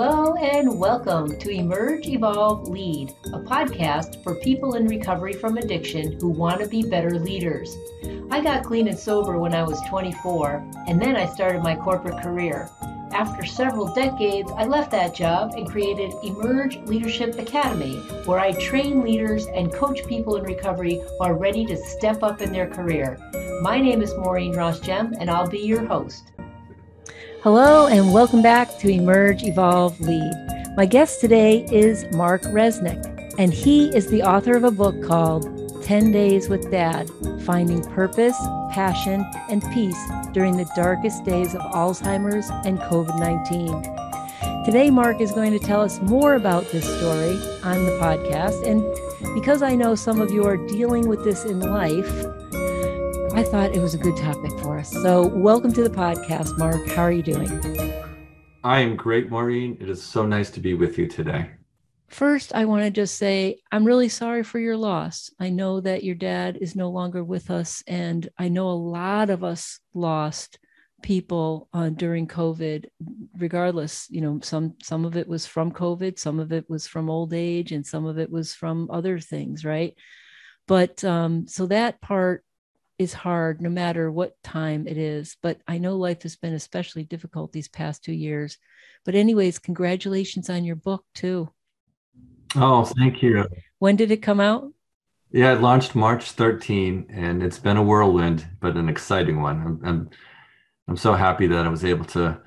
Hello and welcome to Emerge, Evolve, Lead, a podcast for people in recovery from addiction who want to be better leaders. I got clean and sober when I was 24, and then I started my corporate career. After several decades, I left that job and created Emerge Leadership Academy, where I train leaders and coach people in recovery who are ready to step up in their career. My name is Maureen Rosgem, and I'll be your host. Hello, and welcome back to Emerge, Evolve, Lead. My guest today is Mark Resnick, and he is the author of a book called 10 Days with Dad Finding Purpose, Passion, and Peace During the Darkest Days of Alzheimer's and COVID 19. Today, Mark is going to tell us more about this story on the podcast. And because I know some of you are dealing with this in life, I thought it was a good topic for us. So, welcome to the podcast, Mark. How are you doing? I am great, Maureen. It is so nice to be with you today. First, I want to just say I'm really sorry for your loss. I know that your dad is no longer with us, and I know a lot of us lost people uh, during COVID. Regardless, you know, some some of it was from COVID, some of it was from old age, and some of it was from other things, right? But um, so that part is hard no matter what time it is. But I know life has been especially difficult these past two years. But, anyways, congratulations on your book, too. Oh, thank you. When did it come out? Yeah, it launched March 13, and it's been a whirlwind, but an exciting one. I'm, I'm, I'm so happy that I was able to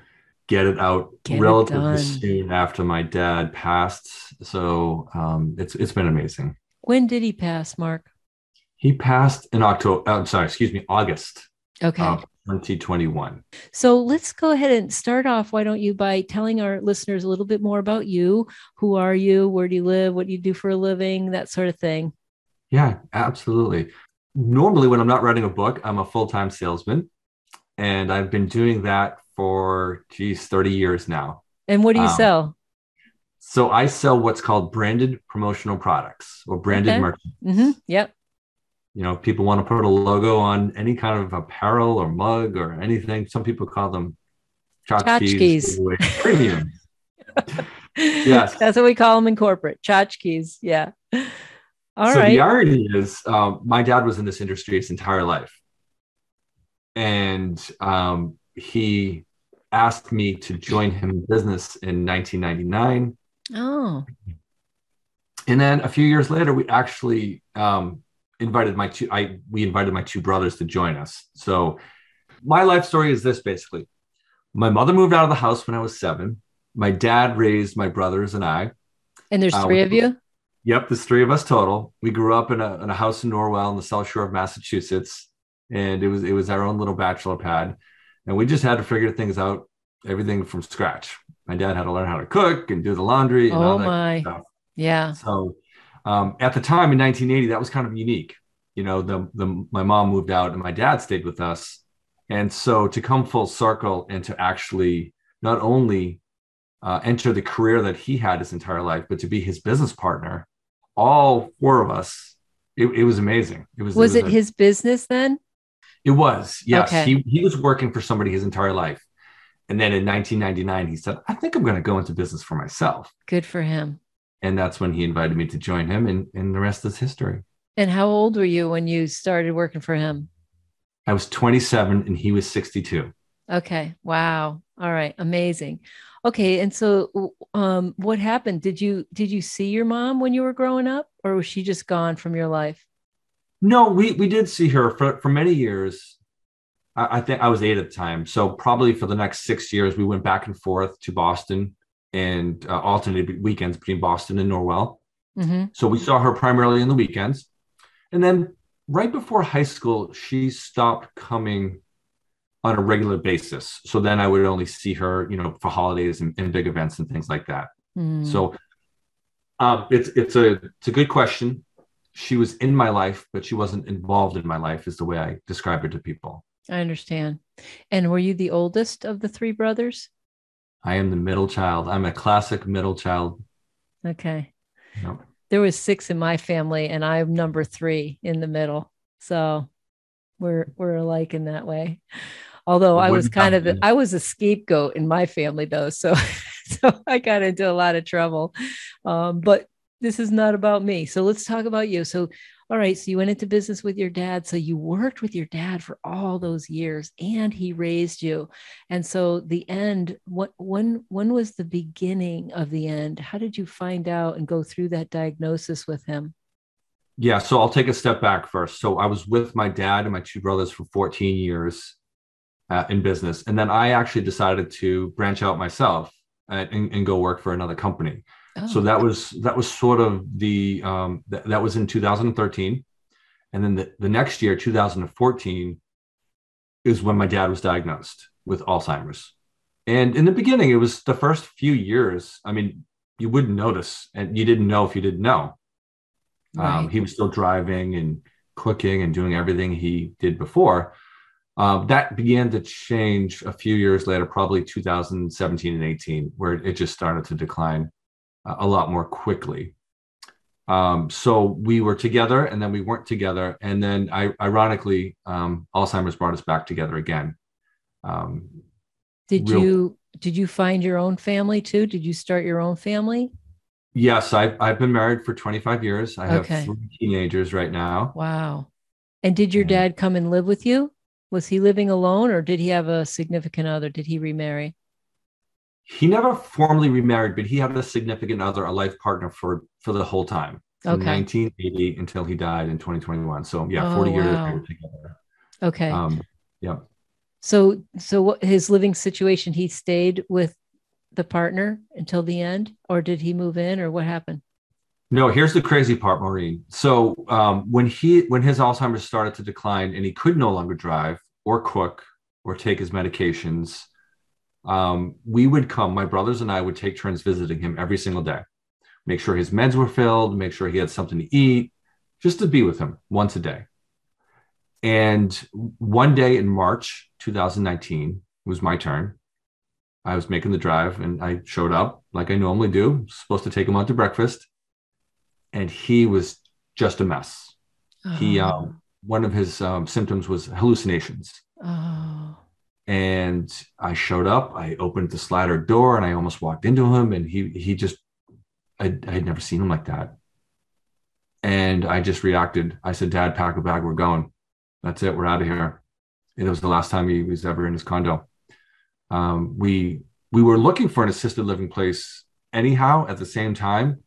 get it out get relatively it soon after my dad passed. So um, it's it's been amazing. When did he pass, Mark? He passed in October. I'm sorry, excuse me, August. Okay. 2021. So let's go ahead and start off. Why don't you by telling our listeners a little bit more about you? Who are you? Where do you live? What do you do for a living? That sort of thing. Yeah, absolutely. Normally, when I'm not writing a book, I'm a full time salesman. And I've been doing that for, geez, 30 years now. And what do you um, sell? So I sell what's called branded promotional products or branded okay. merchandise. Mm-hmm. Yep you know people want to put a logo on any kind of apparel or mug or anything. Some people call them tchotchkes, premium. Yes. That's what we call them in corporate tchotchkes yeah. All so right. the irony is um, my dad was in this industry his entire life. And um, he asked me to join him in business in 1999 oh. And then a few years later we actually um, invited my two I we invited my two brothers to join us. So my life story is this basically. My mother moved out of the house when I was 7. My dad raised my brothers and I. And there's uh, three of you? Yep, there's three of us total. We grew up in a, in a house in Norwell on the South Shore of Massachusetts, and it was it was our own little bachelor pad, and we just had to figure things out, everything from scratch. My dad had to learn how to cook and do the laundry. And oh my, stuff yeah. So um, at the time in 1980, that was kind of unique. You know, the, the my mom moved out and my dad stayed with us, and so to come full circle and to actually not only uh, enter the career that he had his entire life, but to be his business partner, all four of us, it, it was amazing. It was. Was it, was it a, his business then? It was. Yes, okay. he he was working for somebody his entire life. And then in 1999, he said, I think I'm going to go into business for myself. Good for him and that's when he invited me to join him and, and the rest is history. And how old were you when you started working for him? I was 27 and he was 62 okay. Wow. All right. Amazing. Okay. And so um, what happened? Did you did you see your mom when you were growing up or was she just gone from your life? No we we did see her for for many years. I, I think i was eight at the time. So probably for the next six years we went back and forth to boston and uh, alternated weekends between Boston and Norwell. Mm-hmm. So we saw her primarily in the weekends. And then right before high school, she stopped coming on a regular basis. So then I would only see her, you know, for holidays and, and big events and things like that. Mm. So um, it's it's a it's a good question. She was in my life, but she wasn't involved in my life, is the way I describe her to people. I understand. And were you the oldest of the three brothers? I am the middle child. I'm a classic middle child. Okay. Yep. There was six in my family, and I'm number three in the middle. So we're we're alike in that way. Although I was kind of the, I was a scapegoat in my family though, so so I got into a lot of trouble. Um, but this is not about me. So let's talk about you. So, all right. So you went into business with your dad. So you worked with your dad for all those years and he raised you. And so the end, what, when, when was the beginning of the end? How did you find out and go through that diagnosis with him? Yeah. So I'll take a step back first. So I was with my dad and my two brothers for 14 years uh, in business. And then I actually decided to branch out myself and, and go work for another company. Oh. So that was that was sort of the um, th- that was in 2013, and then the, the next year, 2014, is when my dad was diagnosed with Alzheimer's. And in the beginning, it was the first few years. I mean, you wouldn't notice, and you didn't know if you didn't know. Um, right. Um, he was still driving and cooking and doing everything he did before. Uh, that began to change a few years later, probably 2017 and 18, where it just started to decline a lot more quickly. Um, so we were together and then we weren't together. And then I, ironically, um, Alzheimer's brought us back together again. Um, did real, you, did you find your own family too? Did you start your own family? Yes. I've, I've been married for 25 years. I have okay. three teenagers right now. Wow. And did your dad come and live with you? Was he living alone or did he have a significant other? Did he remarry? He never formally remarried, but he had a significant other, a life partner for for the whole time, from okay. 1980 until he died in 2021. So yeah, oh, 40 years wow. together. Okay. Um, yeah. So so what his living situation? He stayed with the partner until the end, or did he move in, or what happened? No, here's the crazy part, Maureen. So um, when he when his Alzheimer's started to decline and he could no longer drive or cook or take his medications, um, we would come, my brothers and I would take turns visiting him every single day, make sure his meds were filled, make sure he had something to eat, just to be with him once a day. And one day in March 2019, it was my turn. I was making the drive and I showed up like I normally do, supposed to take him out to breakfast. And he was just a mess. Oh. He, um, one of his um, symptoms was hallucinations. Oh and I showed up. I opened the slider door and I almost walked into him, and he he just I I had never seen him like that, and I just reacted. I said, "Dad, pack a bag. We're going. That's it. We're out of here." And it was the last time he was ever in his condo. Um, we we were looking for an assisted living place anyhow at the same time,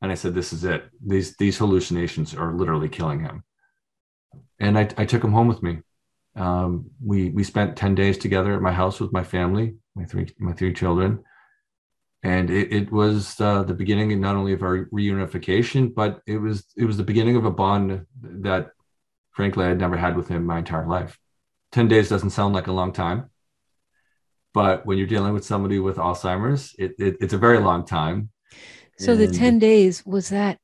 and I said, "This is it. These these hallucinations are literally killing him." And I, I took him home with me um, we we spent 10 days together at my house with my family my three my three children. And it, it was uh, the beginning not only of our reunification but it was it was the beginning of a bond that frankly i had never had with him my entire life. 10 days doesn't sound like a long time but when you're dealing with somebody with alzheimer's it, it it's a very long time. So and the 10 days was that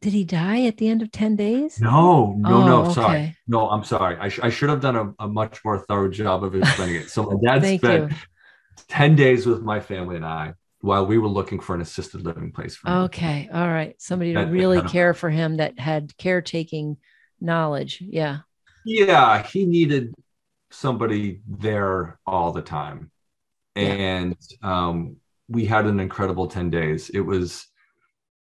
did he die at the end of 10 days? No, no, oh, no. Sorry. Okay. No, I'm sorry. I, sh- I should have done a, a, much more thorough job of explaining it. So my dad spent you. 10 days with my family and I while we were looking for an assisted living place for him. Okay. All right. Somebody to really care for him that had caretaking knowledge. Yeah. Yeah. He needed somebody there all the time. And um, we had an incredible 10 days. It was,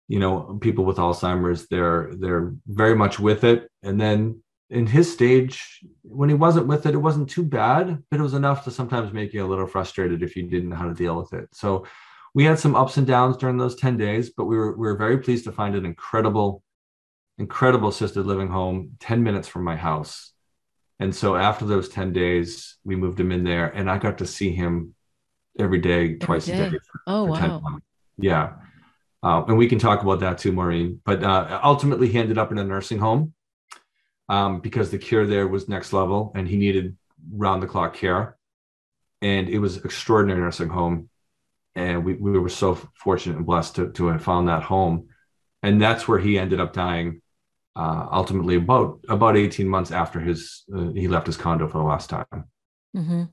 you know people with alzheimer's they're they're very much with it. And then in his stage when he wasn't with it it wasn't too bad but it was enough to sometimes make you a little frustrated if you didn't know how to deal with it. So we had some ups and downs during those 10 days but we were we were very pleased to find an incredible incredible assisted living home 10 minutes from my house. And so after those 10 days we moved him in there and i got to see him every day every twice day. a day oh wow. yeah uh, and we can talk about that too, Maureen. But uh, ultimately, he ended up in a nursing home um, because the care there was next level and he needed round the clock care. And it was extraordinary nursing home. And we, we were so fortunate and blessed to, to have found that home. And that's where he ended up dying uh, ultimately about about 18 months after his uh, he left his condo for the last time. Mm-hmm.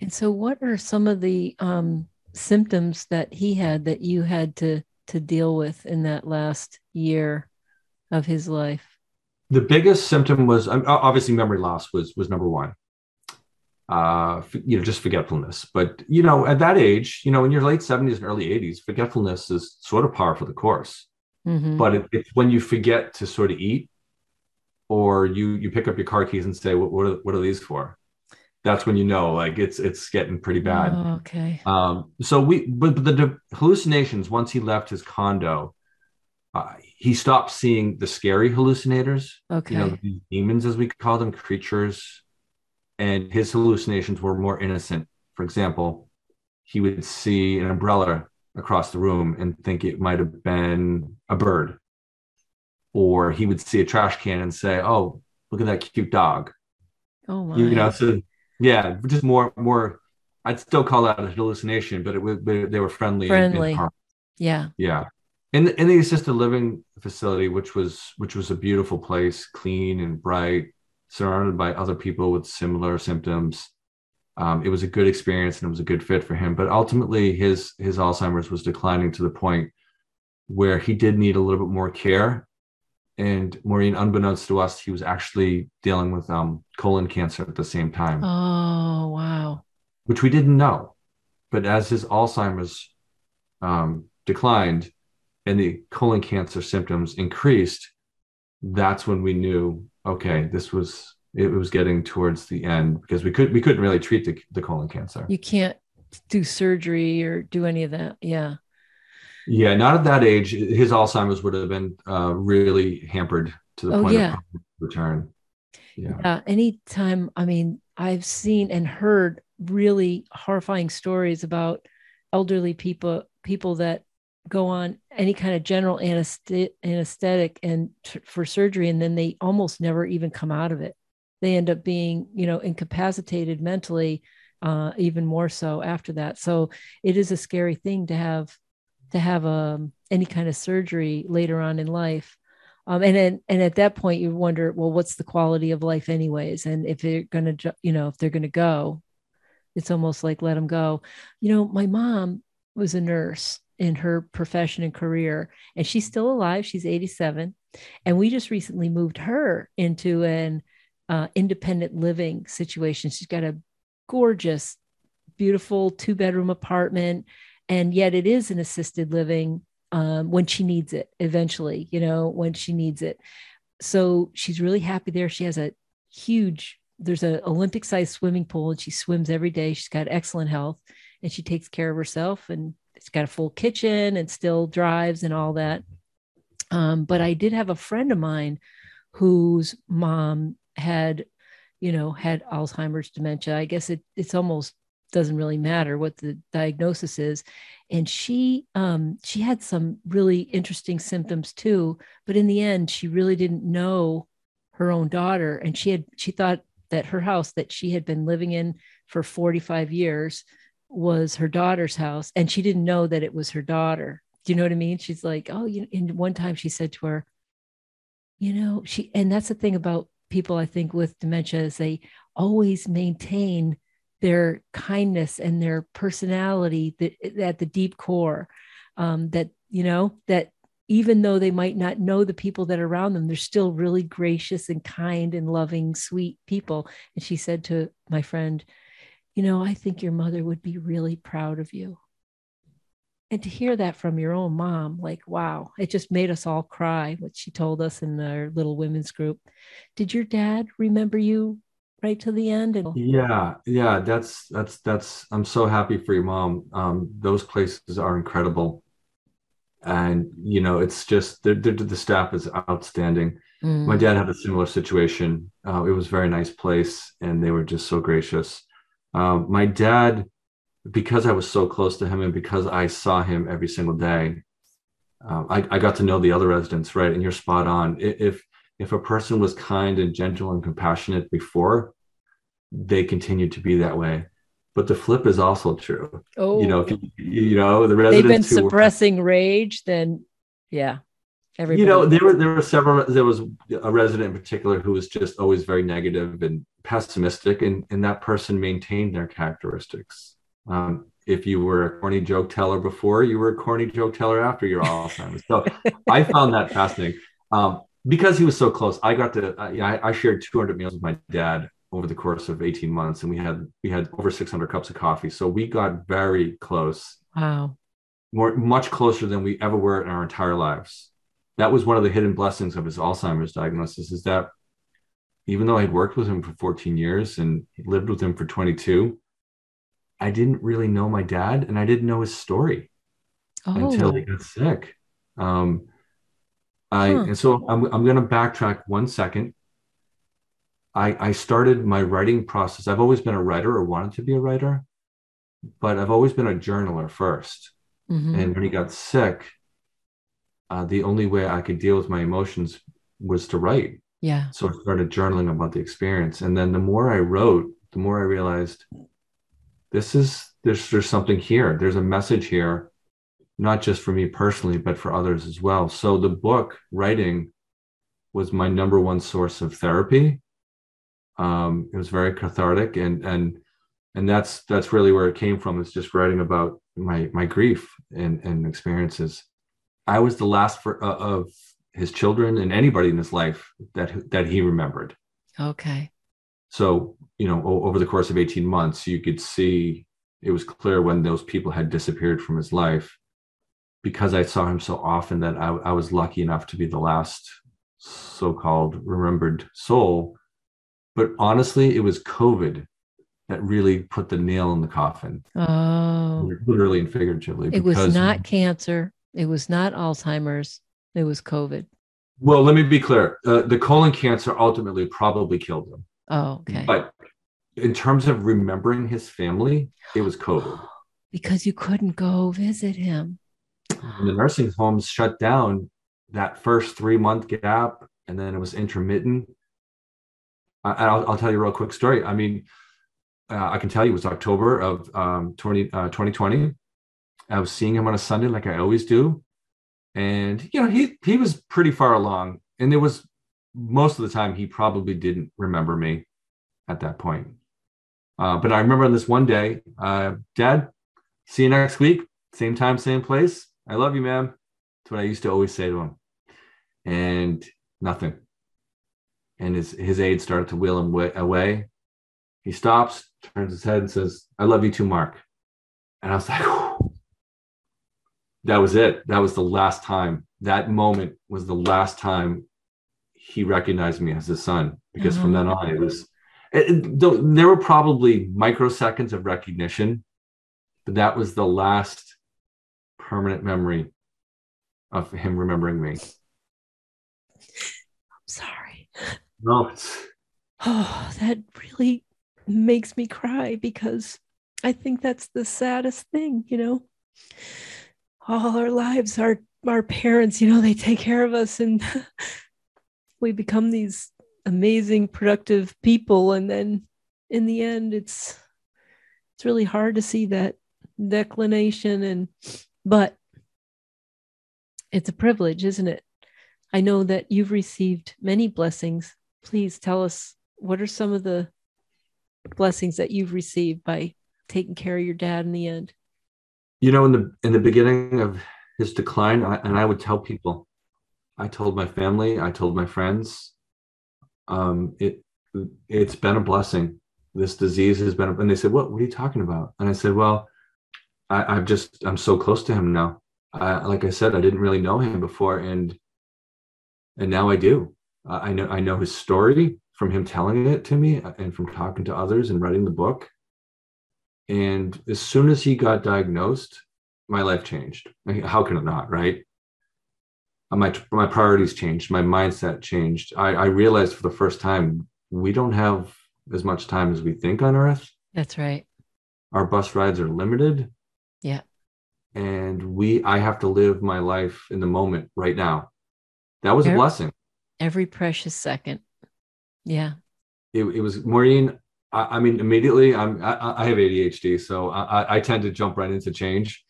And so, what are some of the um, symptoms that he had that you had to to deal with in that last year of his life? The biggest symptom was obviously memory loss was was number one. uh, you know, just forgetfulness. But you know, at that age, you know, in your late seventies and early eighties, forgetfulness is sort of par for the course. Mm-hmm. But it, it's when you forget to sort of eat, or you you pick up your car keys and say, "What what are, what are these for?" That's when you know, like it's it's getting pretty bad. Oh, okay. Um. So we, but, but the hallucinations once he left his condo, uh, he stopped seeing the scary hallucinators. Okay. You know, demons as we call them, creatures and his hallucinations were more innocent. For example, he would see an umbrella across the room and think it might have been a bird. Or he would see a trash can and say, "Oh, look at that cute dog." Oh my! You know, so yeah, just more more. I'd still call that a hallucination, but it was they were friendly. Friendly. And, and yeah. Yeah. In in the assisted living facility, which was which was a beautiful place, clean and bright, surrounded by other people with similar symptoms. Um, it was a good experience and it was a good fit for him. But ultimately, his his Alzheimer's was declining to the point where he did need a little bit more care. And Maureen, unbeknownst to us, he was actually dealing with um, colon cancer at the same time. Oh wow! Which we didn't know, but as his Alzheimer's um, declined and the colon cancer symptoms increased, that's when we knew okay, this was it was getting towards the end because we could we couldn't really treat the, the colon cancer. You can't do surgery or do any of that. Yeah. Yeah, not at that age. His Alzheimer's would have been uh, really hampered to the oh, point yeah. of return. Yeah. yeah. Anytime, I mean, I've seen and heard really horrifying stories about elderly people, people that go on any kind of general anesthetic and t- for surgery and then they almost never even come out of it they end up being you know incapacitated mentally uh, even more so after that so it is a scary thing to have to have um, any kind of surgery later on in life. Um, and then, and at that point you wonder well what's the quality of life anyways? And if they're to you know if they're to go it's almost like let them go. You know my mom was a nurse in her profession and career and she's still alive. She's 87 and we just recently moved her into an uh, independent living situation. She's got a gorgeous beautiful two bedroom apartment and yet it is an assisted living um, when she needs it eventually you know when she needs it so she's really happy there she has a huge there's an olympic sized swimming pool and she swims every day she's got excellent health and she takes care of herself and it's got a full kitchen and still drives and all that. Um, but I did have a friend of mine whose mom had, you know, had Alzheimer's dementia. I guess it it's almost doesn't really matter what the diagnosis is and she um, she had some really interesting symptoms too but in the end she really didn't know her own daughter and she had she thought that her house that she had been living in for 45 years was her daughter's house and she didn't know that it was her daughter. Do you know what I mean? She's like, oh, you and one time she said to her, you know, she, and that's the thing about people, I think, with dementia is they always maintain their kindness and their personality that, at the deep core. Um, that, you know, that even though they might not know the people that are around them, they're still really gracious and kind and loving, sweet people. And she said to my friend, you know, I think your mother would be really proud of you. And to hear that from your own mom, like, wow, it just made us all cry, what she told us in our little women's group. Did your dad remember you right to the end? And yeah, yeah, that's, that's, that's, I'm so happy for your mom. Um, those places are incredible. And, you know, it's just, they're, the staff is outstanding. Mm. My dad had a similar situation. Uh, it was a very nice place and they were just so gracious um, my dad, because I was so close to him and because I saw him every single day, um, I, I, got to know the other residents, right? And you're spot on. If if a person was kind and gentle and compassionate before, they continue to be that way. But the flip is also true. Oh, you know, if you, you know the residents they've been suppressing were, rage, then yeah, Everybody. You know, there were there were several. There was a resident in particular who was just always very negative and pessimistic, and and that person maintained their characteristics. Um, if you were a corny joke teller before, you were a corny joke teller after your Alzheimer's. So I found that fascinating. Um, because he was so close, I got to. Uh, I, I shared 200 meals with my dad over the course of 18 months and we had we had over 600 cups of coffee so we got very close wow more much closer than we ever were in our entire lives that was one of the hidden blessings of his alzheimer's diagnosis is that even though i'd worked with him for 14 years and lived with him for 22 i didn't really know my dad and i didn't know his story oh. until he got sick um, I huh. and so I'm I'm going to backtrack one second. I I started my writing process. I've always been a writer or wanted to be a writer, but I've always been a journaler 1st mm-hmm. And when he got sick, uh, the only way I could deal with my emotions was to write. Yeah. So I started journaling about the experience, and then the more I wrote, the more I realized this is there's there's something here. There's a message here not just for me personally, but for others as well. So the book writing was my number one source of therapy. Um, it was very cathartic, and and and that's that's really where it came from. Is just writing about my my grief and and experiences. I was the last for, uh, of his children and anybody in his life that that he remembered. Okay. So you know, over the course of eighteen months, you could see it was clear when those people had disappeared from his life because I saw him so often that I, I was lucky enough to be the last so-called remembered soul. But honestly, it was COVID that really put the nail in the coffin. Oh, literally and figuratively. It was not cancer. It was not Alzheimer's. It was COVID. Well, let me be clear. Uh, the colon cancer ultimately probably killed him. Oh, okay. But in terms of remembering his family, it was COVID. because you couldn't go visit him the nursing homes shut down that first three month gap and then it was intermittent. I, will tell you a real quick story. I mean uh, i can tell you it was october of um, 20, uh, 2020 i was seeing him on a sunday like i always do. And you know he he was pretty far along. And there was most of the time he probably didn't remember me at that point. Uh, but i remember on this one day uh, dad see you next week. Same time same place I love you, ma'am. That's what I used to always say to him. And nothing. And his, his aide started to wheel him away. He stops, turns his head, and says, I love you too, Mark. And I was like, Whew. that was it. That was the last time. That moment was the last time he recognized me as his son. Because mm-hmm. from then on, it was, it, it, there were probably microseconds of recognition, but that was the last permanent memory of him remembering me. I'm sorry. No. Oh, that really makes me cry because I think that's the saddest thing, you know. All our lives, our our parents, you know, they take care of us and we become these amazing productive people and then in the end it's it's really hard to see that declination and but it's a privilege, isn't it? I know that you've received many blessings. Please tell us what are some of the blessings that you've received by taking care of your dad in the end? You know, in the in the beginning of his decline, I, and I would tell people, I told my family, I told my friends, um, it it's been a blessing. This disease has been, and they said, "What? What are you talking about?" And I said, "Well, I, I'm just I'm so close to him now. I, like I said, I didn't really know him before, and and now I do. I know I know his story from him telling it to me, uh, and from talking to others and writing the book. And as soon as he got diagnosed, my life changed. How can it not, right? Uh, my my priorities changed. My mindset changed. I, I realized for the first time we don't have as much time as we think on Earth. That's right. Our bus rides are limited. Yeah. And we, I have to live my life in the moment right now. That was every, a blessing. Every precious second. Yeah. It, it was Maureen. I, I, mean, immediately, I'm, I, I have ADHD, so I, I tend to jump right into change.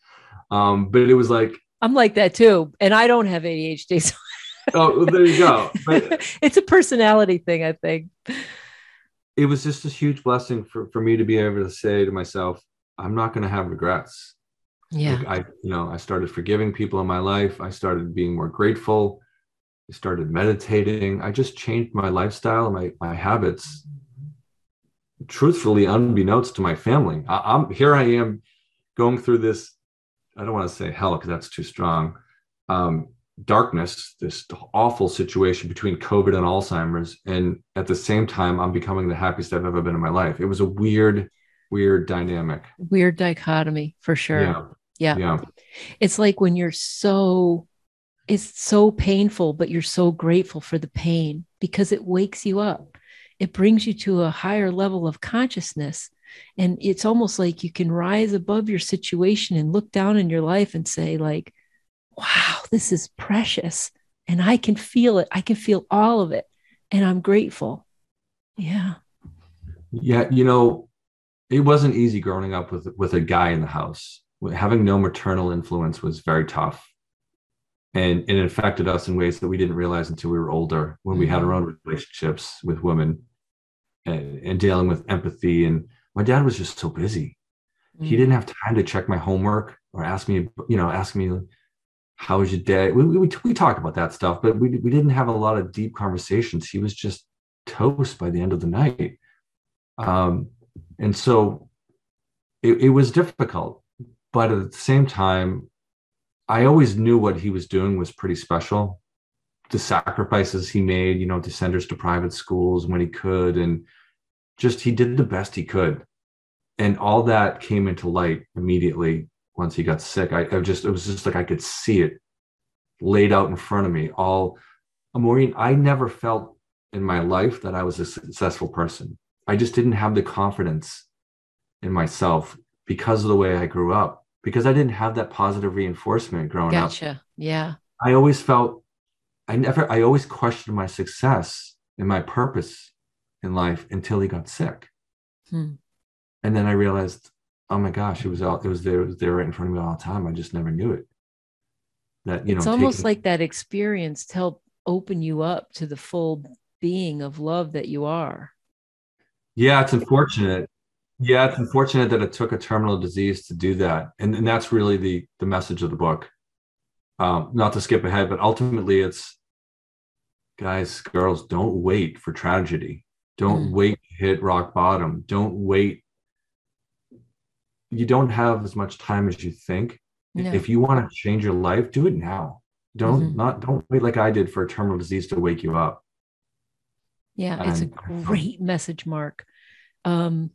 Um, but it was like, I'm like that too. And I don't have ADHD. So oh, well, there you go. But it's a personality thing, I think. It was just a huge blessing for, for me to be able to say to myself, I'm not going to have regrets. Yeah. Like I, you know, I started forgiving people in my life. I started being more grateful. I started meditating. I just changed my lifestyle, and my my habits. truthfully, unbeknownst to my family, I, am here. I am going through this. I don't want to say hell because that's too strong. Um, darkness, this awful situation between COVID and Alzheimer's, and at the same time, I'm becoming the happiest I've ever been in my life. It was a weird, weird dynamic. Weird dichotomy for sure. Yeah. Yeah. yeah. It's like when you're so it's so painful, but you're so grateful for the pain because it wakes you up. It brings you to a higher level of consciousness. And it's almost like you can rise above your situation and look down in your life and say, like, wow, this is precious. And I can feel it. I can feel all of it. And I'm grateful. Yeah. Yeah. You know, it wasn't easy growing up with, with a guy in the house. Having no maternal influence was very tough. And, and it affected us in ways that we didn't realize until we were older when we had our own relationships with women and, and dealing with empathy. And my dad was just so busy. Mm-hmm. he didn't have time to check my homework or ask me you know ask me how was your day? We, we, we talked about that stuff but we, we didn't have a lot of deep conversations. He was just toast by the end of the night. Um, and so it, it was difficult but at the same time I always knew what he was doing was pretty special. The sacrifices he made, you know, to send us to private schools when he could, and just he did the best he could. And all that came into light immediately once he got sick. I, I just, it was just like I could see it laid out in front of me. All, Maureen, I never felt in my life that I was a successful person. I just didn't have the confidence in myself because of the way I grew up because I didn't have that positive reinforcement growing gotcha. up. Gotcha. Yeah. I always felt I never I always questioned my success and my purpose in life until he got sick. Hmm. And then I realized, oh my gosh, it was all it was there, it was there right in front of me all the time. I just never knew it. That you know, it's almost taking, like that experience to help open you up to the full being of love that you are. Yeah, it's unfortunate yeah, it's unfortunate that it took a terminal disease to do that, and and that's really the the message of the book. Um, not to skip ahead, but ultimately, it's guys, girls, don't wait for tragedy. Don't mm. wait to hit rock bottom. Don't wait. You don't have as much time as you think. No. If you want to change your life, do it now. Don't mm-hmm. not don't wait like I did for a terminal disease to wake you up. Yeah, and, it's a great message, Mark. Um,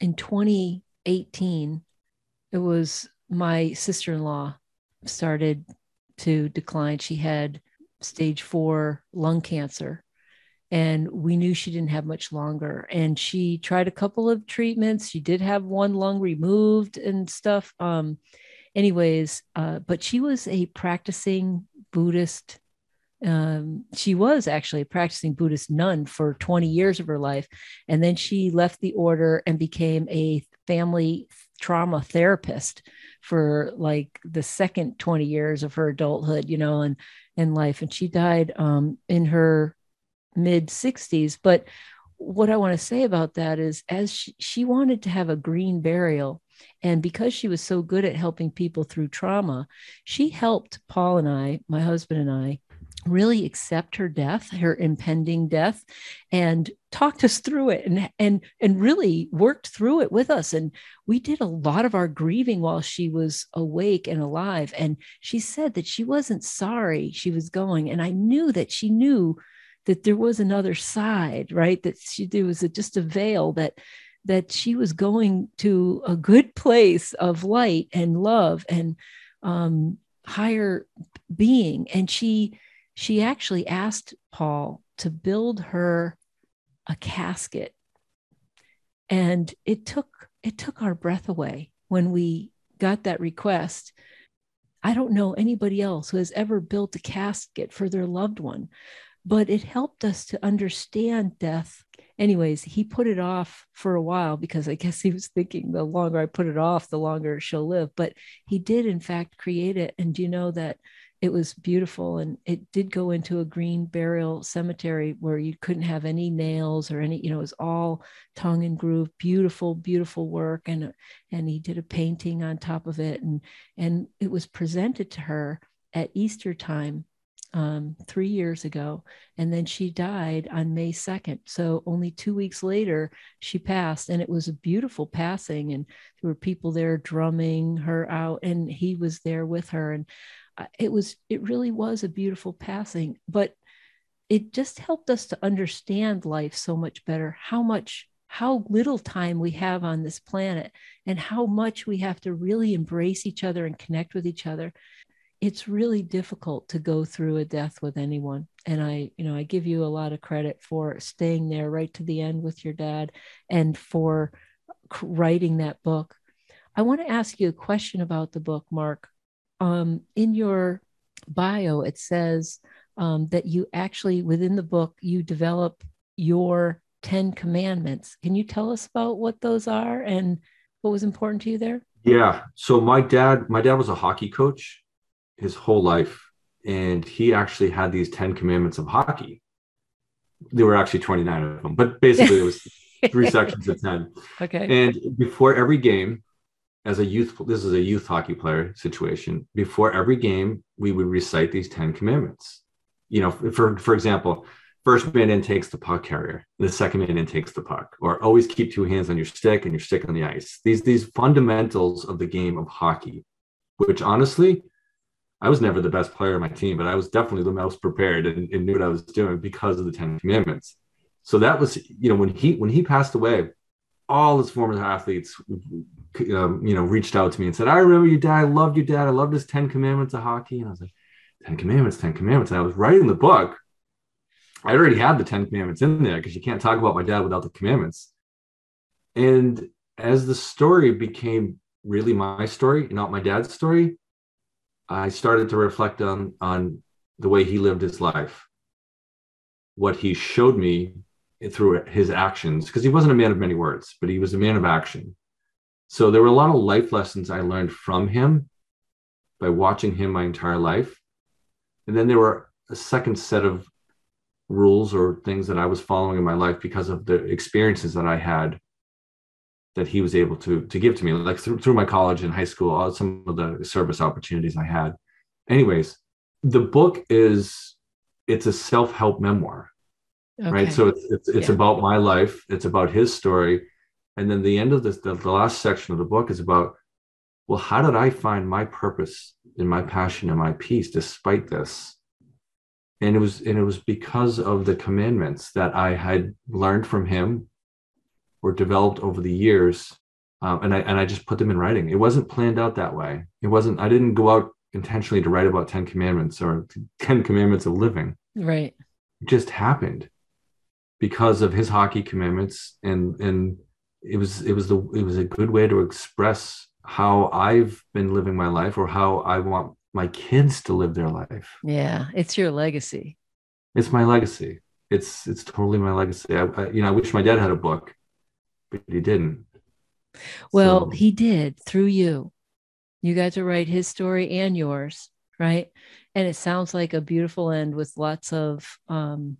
in 2018, it was my sister in law started to decline. She had stage four lung cancer, and we knew she didn't have much longer. And she tried a couple of treatments. She did have one lung removed and stuff. Um, anyways, uh, but she was a practicing Buddhist um, she was actually a practicing Buddhist nun for 20 years of her life. And then she left the order and became a family trauma therapist for like the second 20 years of her adulthood, you know, and in life. And she died um, in her mid 60s. But what I want to say about that is, as she, she wanted to have a green burial, and because she was so good at helping people through trauma, she helped Paul and I, my husband and I, really accept her death her impending death and talked us through it and and and really worked through it with us. And we did a lot of our grieving while she was awake and alive. And she said that she wasn't sorry she was going. And i knew that she knew that there was another side right? That she there was a, just a veil that that she was going to a good place of light and love and um, higher being. And she she actually asked Paul to build her a casket. And it took it took our breath away when we got that request. I don't know anybody else who has ever built a casket for their loved one, but it helped us to understand death. Anyways, he put it off for a while because I guess he was thinking the longer I put it off, the longer she'll live. But he did, in fact, create it. And do you know that it was beautiful and it did go into a green burial cemetery where you couldn't have any nails or any you know it was all tongue and groove beautiful beautiful work and and he did a painting on top of it and and it was presented to her at easter time um, three years ago, and then she died on May 2nd. So only two weeks later, she passed, and it was a beautiful passing. And there were people there drumming her out, and he was there with her. And it was, it really was a beautiful passing. But it just helped us to understand life so much better, how much how little time we have on this planet and how much we have to really embrace each other and connect with each other. It's really difficult to go through a death with anyone. And i you know i give you a lot of credit for staying there right to the end with your dad and for writing that book. I want to ask you a question about the book mark um, in your bio it says um, that you actually within the book you develop your 10 commandments. Can you tell us about what those are and what was important to you there? Yeah. So my dad my dad was a hockey coach his whole life and he actually had these 10 commandments of hockey. There were actually 29 of them but basically it was three sections of 10 okay. And before every game as a youth this is a youth hockey player situation. Before every game we would recite these 10 commandments. You know for for example first man in takes the puck carrier the second man in takes the puck. Or always keep two hands on your stick and your stick on the ice. These these fundamentals of the game of hockey which honestly I was never the best player on my team, but I was definitely the most prepared and, and, knew what I was doing because of the Ten Commandments. So that was, you know, when he when he passed away, all his former athletes, um, you know, reached out to me and said, "I remember your dad. I loved your dad. I loved his Ten Commandments of hockey." And I was like, Ten Commandments, Ten Commandments." And I was writing the book. I already had the Ten Commandments in there because you can't talk about my dad without the commandments. And as the story became really my story, not my dad's story, I started to reflect on on the way he lived his life, what he showed me through his actions, because he wasn't a man of many words, but he was a man of action. So there were a lot of life lessons I learned from him by watching him my entire life. And then there were a second set of rules or things that I was following in my life because of the experiences that I had that he was able to to give to me like through, through my college and high school all some of the service opportunities i had anyways the book is it's a self-help memoir okay. right so it's it's, it's yeah. about my life. It's about his story. And then the end of this the, the last section of the book is about well how did i find my purpose and my passion and my peace despite this? And it was and it was because of the commandments that i had learned from him or developed over the years. Um, and i and i just put them in writing. It wasn't planned out that way. It wasn't i didn't go out intentionally to write about 10 commandments or 10 commandments of living. Right. It just happened because of his hockey commandments and and it was it was the it was a good way to express how i've been living my life or how i want my kids to live their life yeah it's your legacy it's my legacy it's it's totally my legacy I, I you know i wish my dad had a book but he didn't. Well, so. he did through you. You got to write his story and yours, right? And it sounds like a beautiful end with lots of um,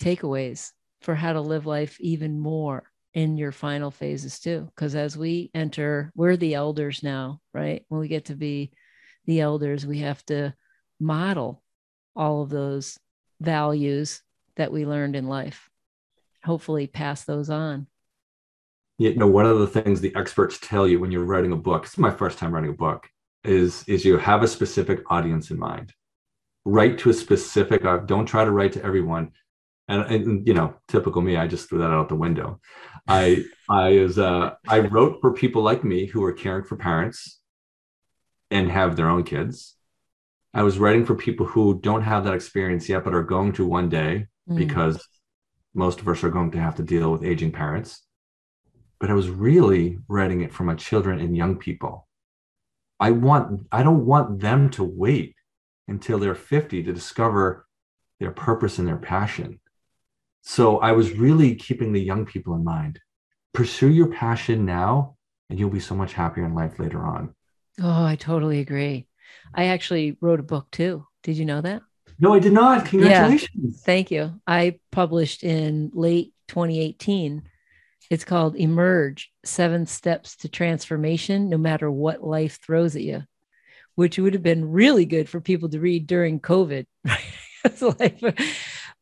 takeaways for how to live life even more in your final phases too. Because as we enter, we're the elders now, right? When we get to be the elders, we have to model all of those values that we learned in life hopefully pass those on. You know, one of the things the experts tell you when you're writing a book, it's my first time writing a book, is, is you have a specific audience in mind. Write to a specific, uh, don't try to write to everyone. And, and you know, typical me, I just threw that out the window. I I is uh I wrote for people like me who are caring for parents and have their own kids. I was writing for people who don't have that experience yet, but are going to one day mm. because most of us are going to have to deal with aging parents. But I was really writing it for my children and young people. I want I don't want them to wait until they're 50 to discover their purpose and their passion. So I was really keeping the young people in mind. Pursue your passion now and you'll be so much happier in life later on. Oh, I totally agree. I actually wrote a book too. Did you know that? No, I did not. Congratulations. Yeah, thank you. I published in late 2018. It's called Emerge Seven Steps to Transformation, no matter what life throws at you. which would have been really good for people to read during COVID. like,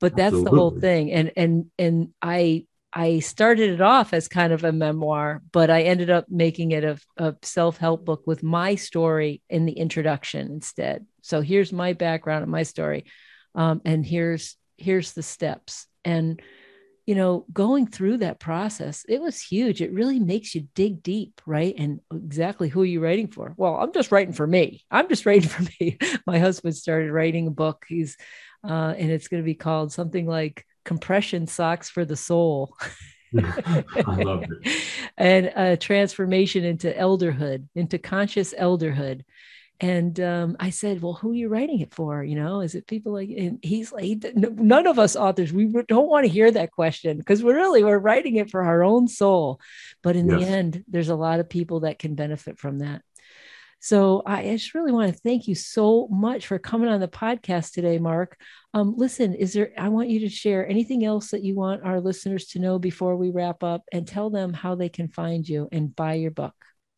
but that's Absolutely. the whole thing. And and and I I started it off as kind of a memoir, but I ended up making it a, a self help book with my story in the introduction instead. So here's my background and my story, um, and here's here's the steps. And you know, going through that process, it was huge. It really makes you dig deep, right? And exactly who are you writing for? Well, I'm just writing for me. I'm just writing for me. my husband started writing a book. He's uh, and it's going to be called something like compression socks for the soul. I love it. and a transformation into elderhood, into conscious elderhood. And um, I said, "Well, who are you writing it for? You know, is it people like?" And he's like, "None of us authors, we don't want to hear that question because we're really we're writing it for our own soul, but in yes. the end, there's a lot of people that can benefit from that." So I just really want to thank you so much for coming on the podcast today, Mark. Um, listen, is there, I want you to share anything else that you want our listeners to know before we wrap up and tell them how they can find you and buy your book.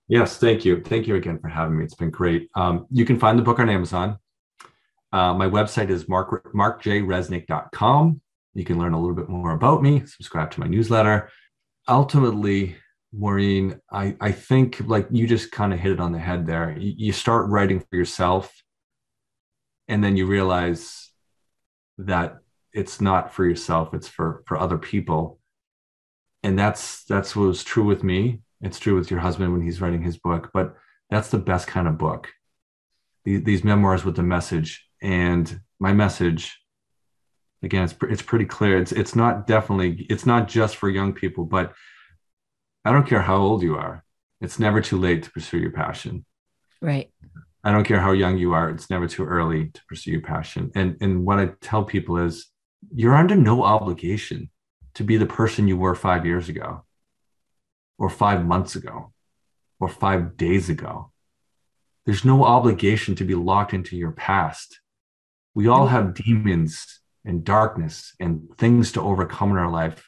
Yes, thank you. Thank you again for having me. It's been great. Um, you can find the book on Amazon. Uh, my website is mark, markjresnick.com. You can learn a little bit more about me, subscribe to my newsletter. Ultimately, Maureen, I, I think like you just kind of hit it on the head there. You, you start writing for yourself, and then you realize that it's not for yourself; it's for for other people. And that's that's what was true with me. It's true with your husband when he's writing his book. But that's the best kind of book. These, these memoirs with the message, and my message again, it's it's pretty clear. It's it's not definitely it's not just for young people, but I don't care how old you are. It's never too late to pursue your passion. Right. I don't care how young you are. It's never too early to pursue your passion. And and what I tell people is you're under no obligation to be the person you were 5 years ago or 5 months ago or 5 days ago. There's no obligation to be locked into your past. We all have demons and darkness and things to overcome in our life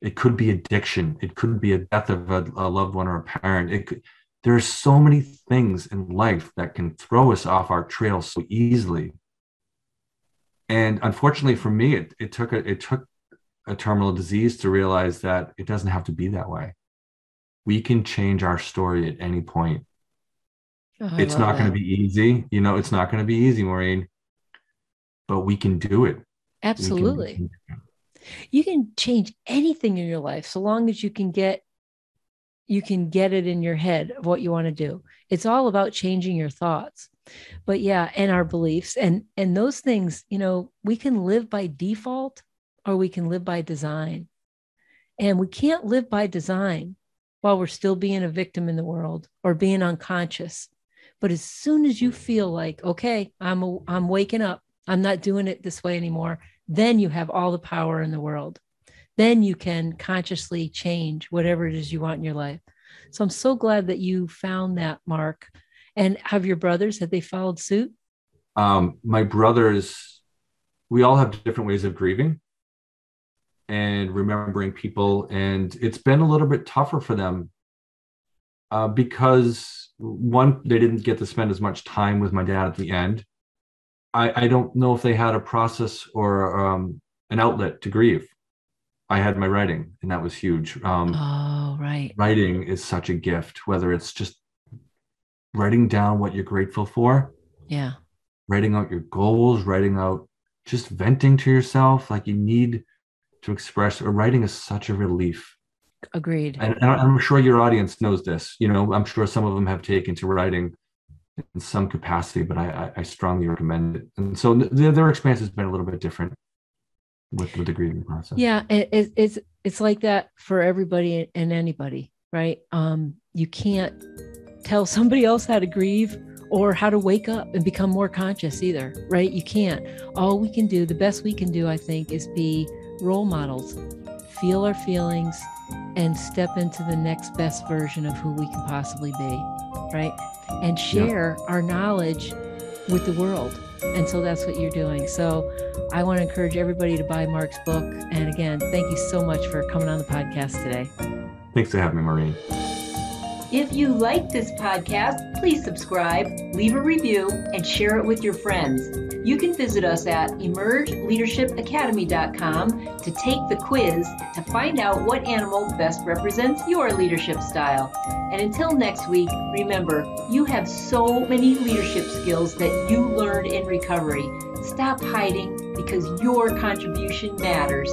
it could be addiction. It could be a death of a, a loved one or a parent. It could, there's so many things in life that can throw us off our trail so easily. And unfortunately for me it, it took a, it took a terminal disease to realize that it doesn't have to be that way. We can change our story at any point. Oh, it's not going to be easy you know it's not going to be easy maureen but we can do it. Absolutely you can change anything in your life so long as you can get you can get it in your head of what you want to do. It's all about changing your thoughts. But yeah and our beliefs and and those things you know we can live by default or we can live by design. And we can't live by design while we're still being a victim in the world or being unconscious. But as soon as you feel like okay i'm a, i'm waking up i'm not doing it this way anymore then you have all the power in the world. Then you can consciously change whatever it is you want in your life. So I'm so glad that you found that, Mark. And have your brothers, have they followed suit? Um, my brothers, we all have different ways of grieving and remembering people. And it's been a little bit tougher for them uh, because one, they didn't get to spend as much time with my dad at the end. I, I don't know if they had a process or um, an outlet to grieve. I had my writing, and that was huge. Um, oh, right. Writing is such a gift, whether it's just writing down what you're grateful for. Yeah. Writing out your goals, writing out just venting to yourself. Like you need to express, or writing is such a relief. Agreed. And, and I'm sure your audience knows this. You know, I'm sure some of them have taken to writing in some capacity, but I, I strongly recommend it. And so the, their experience has been a little bit different with, with the grieving process. Yeah, it, it's it's like that for everybody and anybody, right? Um, you can't tell somebody else how to grieve or how to wake up and become more conscious either, right? You can't. All we can do, the best we can do, I think, is be role models, feel our feelings, and step into the next best version of who we can possibly be, right? And share our knowledge with the world. And so that's what you're doing. So I want to encourage everybody to buy Mark's book. And again, thank you so much for coming on the podcast today. Thanks for having me, Maureen. If you like this podcast, please subscribe, leave a review, and share it with your friends. You can visit us at emergeleadershipacademy.com to take the quiz to find out what animal best represents your leadership style. And until next week, remember, you have so many leadership skills that you learned in recovery. Stop hiding because your contribution matters.